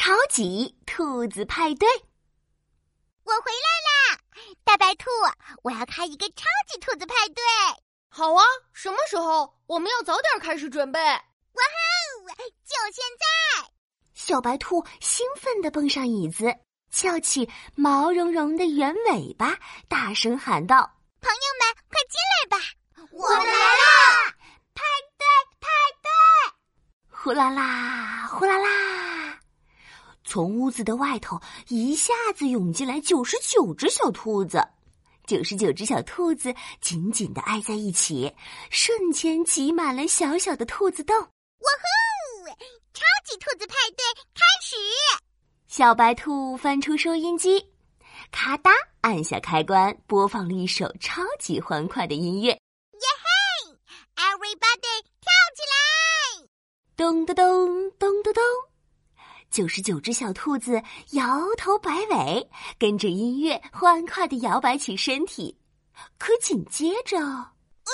超级兔子派对。我回来啦，大白兔！我要开一个超级兔子派对。好啊，什么时候？我们要早点开始准备。哇哦！就现在！小白兔兴奋地蹦上椅子，翘起毛茸茸的圆尾巴，大声喊道：“朋友们，快进来吧！我们来啦！派对，派对！呼啦啦，呼啦啦！”从屋子的外头一下子涌进来九十九只小兔子，九十九只小兔子紧紧的挨在一起，瞬间挤满了小小的兔子洞。哇呼！超级兔子派对开始！小白兔翻出收音机，咔嗒按下开关，播放了一首超级欢快的音乐。耶嘿！Everybody 跳起来！咚咚咚咚咚咚！九十九只小兔子摇头摆尾，跟着音乐欢快的摇摆起身体。可紧接着，哎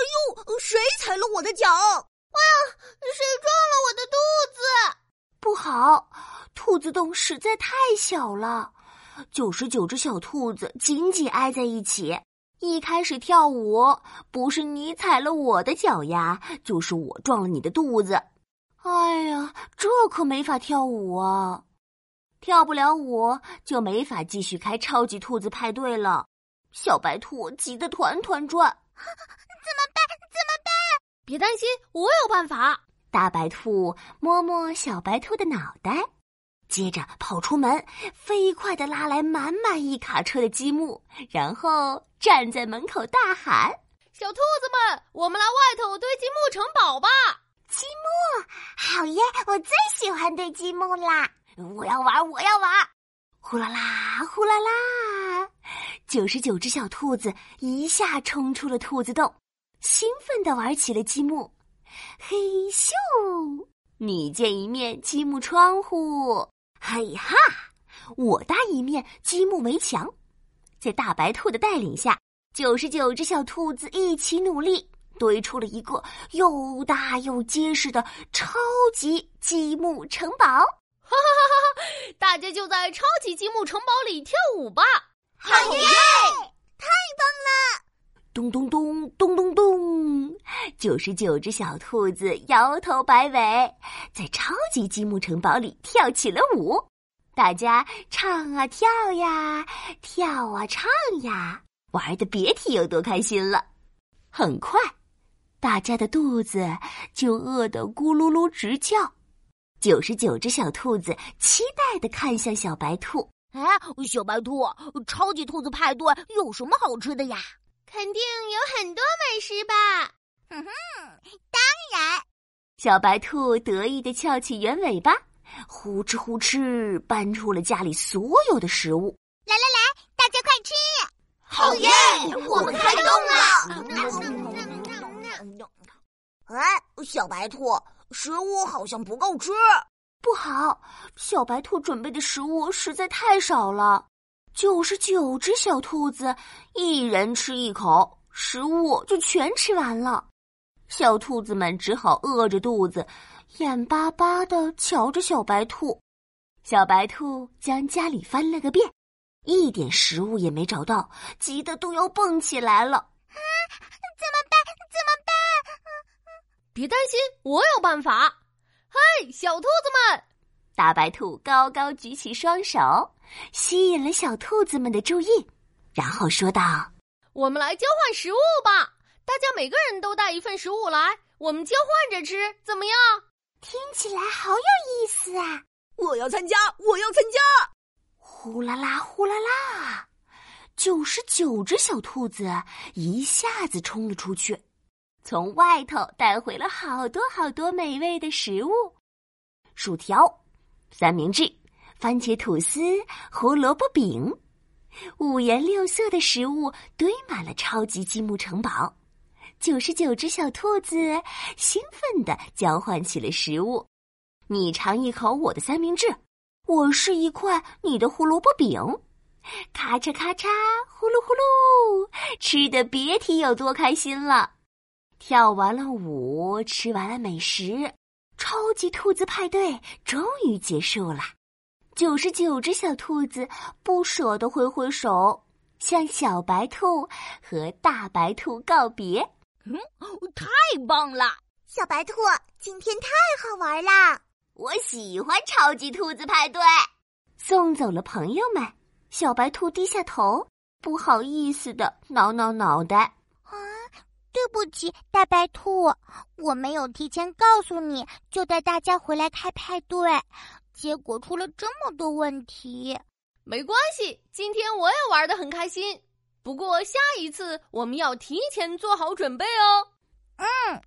呦，谁踩了我的脚？哎呀，谁撞了我的肚子？不好，兔子洞实在太小了。九十九只小兔子紧紧挨在一起，一开始跳舞，不是你踩了我的脚丫，就是我撞了你的肚子。哎呀，这可没法跳舞啊！跳不了舞，就没法继续开超级兔子派对了。小白兔急得团团转，怎么办？怎么办？别担心，我有办法。大白兔摸摸小白兔的脑袋，接着跑出门，飞快的拉来满满一卡车的积木，然后站在门口大喊：“小兔子们，我们来外头堆积木城堡吧！”积木，好耶！我最喜欢堆积木啦！我要玩，我要玩！呼啦啦，呼啦啦！九十九只小兔子一下冲出了兔子洞，兴奋地玩起了积木。嘿咻！你建一面积木窗户，嘿哈！我搭一面积木围墙。在大白兔的带领下，九十九只小兔子一起努力。堆出了一个又大又结实的超级积木城堡，哈哈哈哈！大家就在超级积木城堡里跳舞吧！好耶！太棒了！咚咚咚咚咚咚！九十九只小兔子摇头摆尾，在超级积木城堡里跳起了舞。大家唱啊跳呀，跳啊唱呀，玩的别提有多开心了。很快。大家的肚子就饿得咕噜噜直叫，九十九只小兔子期待的看向小白兔。哎，小白兔，超级兔子派对有什么好吃的呀？肯定有很多美食吧？哼哼，当然。小白兔得意的翘起圆尾巴，呼哧呼哧搬出了家里所有的食物。来来来，大家快吃！好耶，我们开动了！哎，小白兔，食物好像不够吃，不好！小白兔准备的食物实在太少了，九十九只小兔子，一人吃一口，食物就全吃完了。小兔子们只好饿着肚子，眼巴巴的瞧着小白兔。小白兔将家里翻了个遍，一点食物也没找到，急得都要蹦起来了。啊，怎么办？怎么办？别担心，我有办法！嘿，小兔子们！大白兔高高举起双手，吸引了小兔子们的注意，然后说道：“我们来交换食物吧！大家每个人都带一份食物来，我们交换着吃，怎么样？”听起来好有意思啊！我要参加，我要参加！呼啦啦，呼啦啦，九十九只小兔子一下子冲了出去。从外头带回了好多好多美味的食物：薯条、三明治、番茄吐司、胡萝卜饼，五颜六色的食物堆满了超级积木城堡。九十九只小兔子兴奋地交换起了食物：你尝一口我的三明治，我试一块你的胡萝卜饼。咔嚓咔嚓，呼噜呼噜，吃的别提有多开心了。跳完了舞，吃完了美食，超级兔子派对终于结束了。九十九只小兔子不舍得挥挥手，向小白兔和大白兔告别。嗯，太棒了！小白兔，今天太好玩啦！我喜欢超级兔子派对。送走了朋友们，小白兔低下头，不好意思的挠挠脑袋。啊，对不起，大白兔，我没有提前告诉你就带大家回来开派对。结果出了这么多问题，没关系，今天我也玩的很开心。不过下一次我们要提前做好准备哦。嗯。